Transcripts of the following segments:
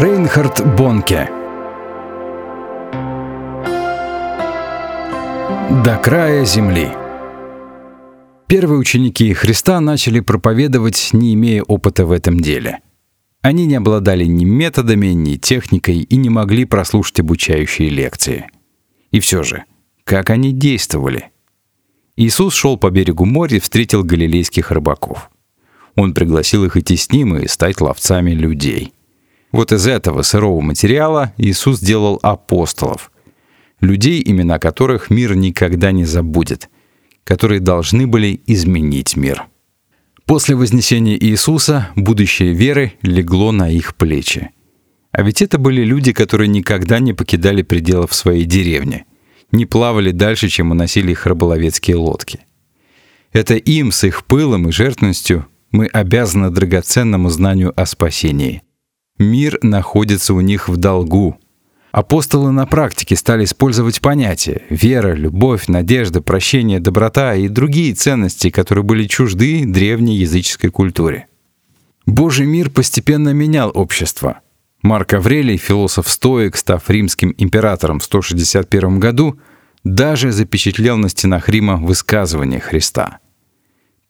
Рейнхард Бонке До края земли Первые ученики Христа начали проповедовать, не имея опыта в этом деле. Они не обладали ни методами, ни техникой и не могли прослушать обучающие лекции. И все же, как они действовали? Иисус шел по берегу моря и встретил галилейских рыбаков. Он пригласил их идти с ним и стать ловцами людей. Вот из этого сырого материала Иисус сделал апостолов, людей, имена которых мир никогда не забудет, которые должны были изменить мир. После вознесения Иисуса будущее веры легло на их плечи. А ведь это были люди, которые никогда не покидали пределов своей деревни, не плавали дальше, чем уносили их рыболовецкие лодки. Это им с их пылом и жертвностью мы обязаны драгоценному знанию о спасении. Мир находится у них в долгу. Апостолы на практике стали использовать понятия вера, любовь, надежда, прощение, доброта и другие ценности, которые были чужды древней языческой культуре. Божий мир постепенно менял общество. Марк Аврелий, философ-стоик, став римским императором в 161 году, даже запечатлел на стенах Рима высказывание Христа.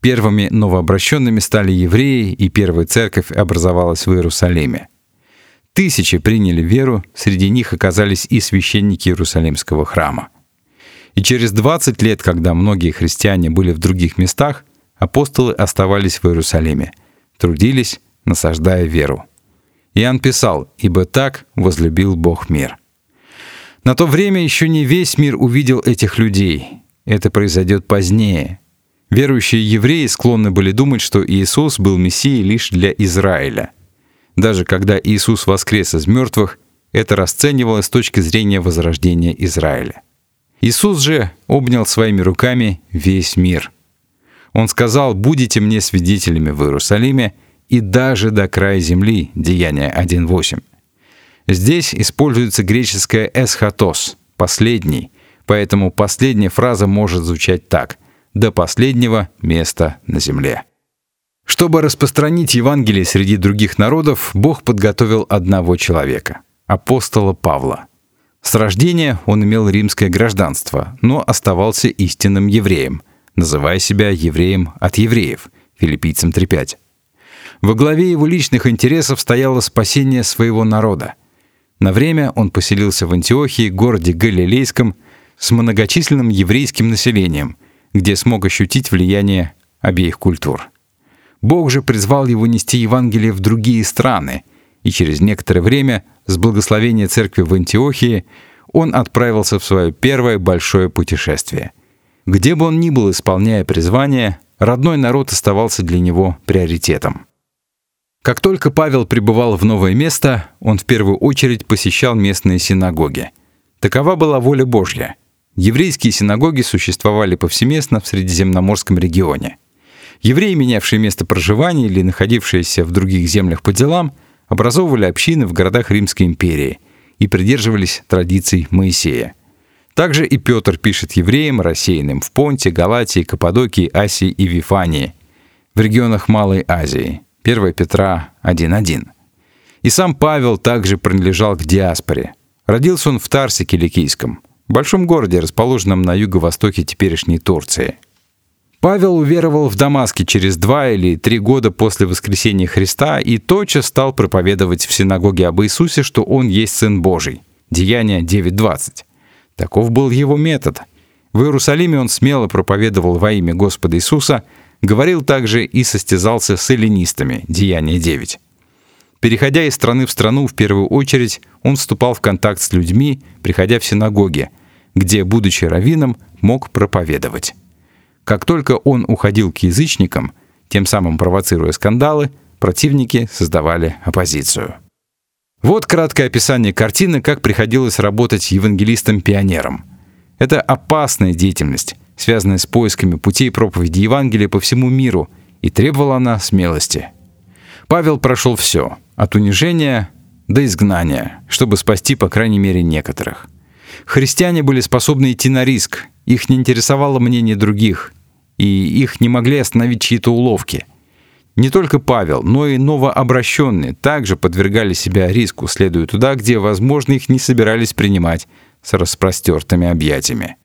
Первыми новообращенными стали евреи, и первая церковь образовалась в Иерусалиме. Тысячи приняли веру, среди них оказались и священники Иерусалимского храма. И через 20 лет, когда многие христиане были в других местах, апостолы оставались в Иерусалиме, трудились, насаждая веру. Иоанн писал, «Ибо так возлюбил Бог мир». На то время еще не весь мир увидел этих людей. Это произойдет позднее. Верующие евреи склонны были думать, что Иисус был Мессией лишь для Израиля — даже когда Иисус воскрес из мертвых, это расценивалось с точки зрения возрождения Израиля. Иисус же обнял своими руками весь мир. Он сказал, «Будете мне свидетелями в Иерусалиме и даже до края земли» Деяние 1.8. Здесь используется греческое «эсхатос» — «последний», поэтому последняя фраза может звучать так «до последнего места на земле». Чтобы распространить Евангелие среди других народов, Бог подготовил одного человека — апостола Павла. С рождения он имел римское гражданство, но оставался истинным евреем, называя себя евреем от евреев, филиппийцам 3.5. Во главе его личных интересов стояло спасение своего народа. На время он поселился в Антиохии, городе Галилейском, с многочисленным еврейским населением, где смог ощутить влияние обеих культур. Бог же призвал его нести Евангелие в другие страны, и через некоторое время, с благословения церкви в Антиохии, он отправился в свое первое большое путешествие. Где бы он ни был, исполняя призвание, родной народ оставался для него приоритетом. Как только Павел прибывал в новое место, он в первую очередь посещал местные синагоги. Такова была воля Божья. Еврейские синагоги существовали повсеместно в Средиземноморском регионе. Евреи, менявшие место проживания или находившиеся в других землях по делам, образовывали общины в городах Римской империи и придерживались традиций Моисея. Также и Петр пишет евреям, рассеянным в Понте, Галатии, Каппадокии, Асии и Вифании, в регионах Малой Азии. 1 Петра 1.1. И сам Павел также принадлежал к диаспоре. Родился он в Тарсе Киликийском, большом городе, расположенном на юго-востоке теперешней Турции – Павел уверовал в Дамаске через два или три года после воскресения Христа и тотчас стал проповедовать в синагоге об Иисусе, что Он есть Сын Божий. Деяние 9.20. Таков был его метод. В Иерусалиме он смело проповедовал во имя Господа Иисуса, говорил также и состязался с эллинистами. Деяние 9. Переходя из страны в страну, в первую очередь, он вступал в контакт с людьми, приходя в синагоги, где, будучи раввином, мог проповедовать. Как только он уходил к язычникам, тем самым провоцируя скандалы, противники создавали оппозицию. Вот краткое описание картины, как приходилось работать евангелистом-пионером. Это опасная деятельность, связанная с поисками путей проповеди Евангелия по всему миру, и требовала она смелости. Павел прошел все, от унижения до изгнания, чтобы спасти, по крайней мере, некоторых. Христиане были способны идти на риск, их не интересовало мнение других, и их не могли остановить чьи-то уловки. Не только Павел, но и новообращенные также подвергали себя риску, следуя туда, где, возможно, их не собирались принимать с распростертыми объятиями.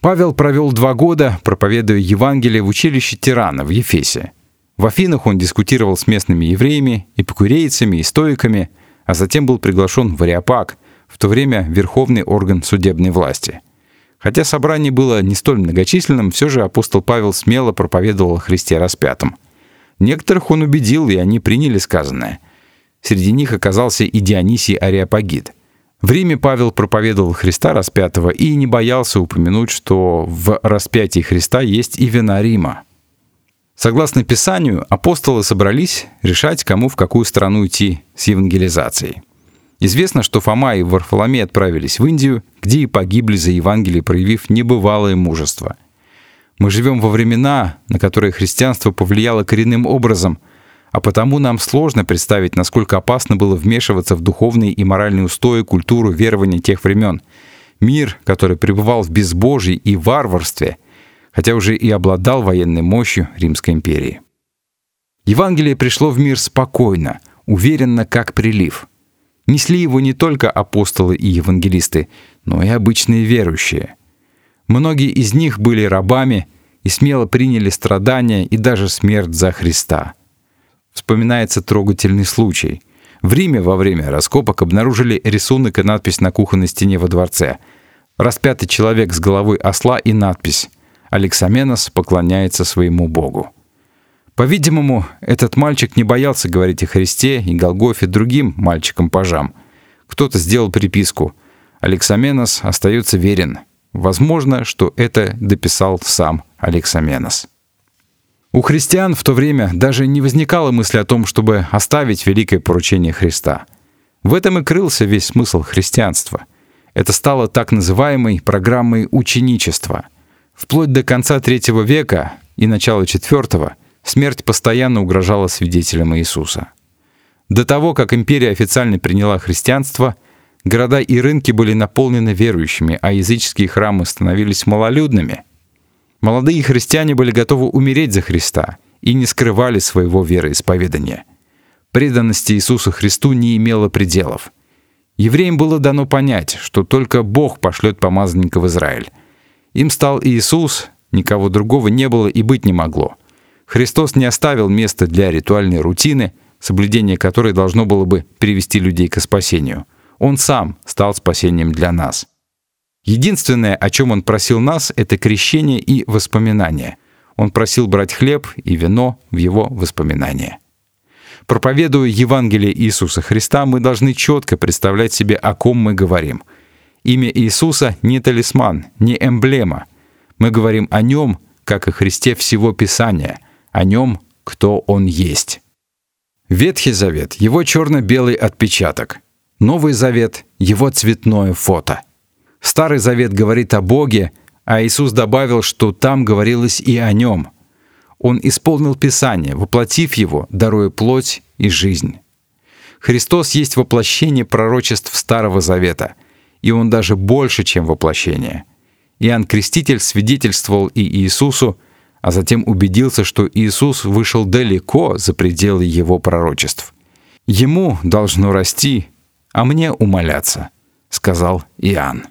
Павел провел два года, проповедуя Евангелие в училище Тирана в Ефесе. В Афинах он дискутировал с местными евреями, эпикурейцами и стоиками, а затем был приглашен в Ариапаг, в то время верховный орган судебной власти. Хотя собрание было не столь многочисленным, все же апостол Павел смело проповедовал о Христе распятом – Некоторых он убедил, и они приняли сказанное. Среди них оказался и Дионисий Ариапагит. В Риме Павел проповедовал Христа распятого и не боялся упомянуть, что в распятии Христа есть и вина Рима. Согласно Писанию, апостолы собрались решать, кому в какую страну идти с евангелизацией. Известно, что Фома и Варфоломей отправились в Индию, где и погибли за Евангелие, проявив небывалое мужество – мы живем во времена, на которые христианство повлияло коренным образом, а потому нам сложно представить, насколько опасно было вмешиваться в духовные и моральные устои, культуру, верования тех времен. Мир, который пребывал в безбожии и варварстве, хотя уже и обладал военной мощью Римской империи. Евангелие пришло в мир спокойно, уверенно, как прилив. Несли его не только апостолы и евангелисты, но и обычные верующие. Многие из них были рабами и смело приняли страдания и даже смерть за Христа. Вспоминается трогательный случай. В Риме во время раскопок обнаружили рисунок и надпись на кухонной стене во дворце. Распятый человек с головой осла и надпись «Алексаменос поклоняется своему Богу». По-видимому, этот мальчик не боялся говорить о Христе и Голгофе другим мальчикам-пажам. Кто-то сделал приписку «Алексаменос остается верен». Возможно, что это дописал сам Алексаменос. У христиан в то время даже не возникало мысли о том, чтобы оставить великое поручение Христа. В этом и крылся весь смысл христианства. Это стало так называемой программой ученичества. Вплоть до конца третьего века и начала четвертого смерть постоянно угрожала свидетелям Иисуса. До того, как империя официально приняла христианство – Города и рынки были наполнены верующими, а языческие храмы становились малолюдными. Молодые христиане были готовы умереть за Христа и не скрывали своего вероисповедания. Преданность Иисусу Христу не имела пределов. Евреям было дано понять, что только Бог пошлет помазанника в Израиль. Им стал Иисус, никого другого не было и быть не могло. Христос не оставил места для ритуальной рутины, соблюдение которой должно было бы привести людей к спасению – он сам стал спасением для нас. Единственное, о чем он просил нас, это крещение и воспоминание. Он просил брать хлеб и вино в его воспоминания. Проповедуя Евангелие Иисуса Христа, мы должны четко представлять себе, о ком мы говорим. Имя Иисуса не талисман, не эмблема. Мы говорим о нем, как о Христе всего Писания, о нем, кто он есть. Ветхий Завет — его черно-белый отпечаток — Новый Завет — его цветное фото. Старый Завет говорит о Боге, а Иисус добавил, что там говорилось и о нем. Он исполнил Писание, воплотив его, даруя плоть и жизнь. Христос есть воплощение пророчеств Старого Завета, и он даже больше, чем воплощение. Иоанн Креститель свидетельствовал и Иисусу, а затем убедился, что Иисус вышел далеко за пределы его пророчеств. Ему должно расти а мне умоляться», — сказал Иоанн.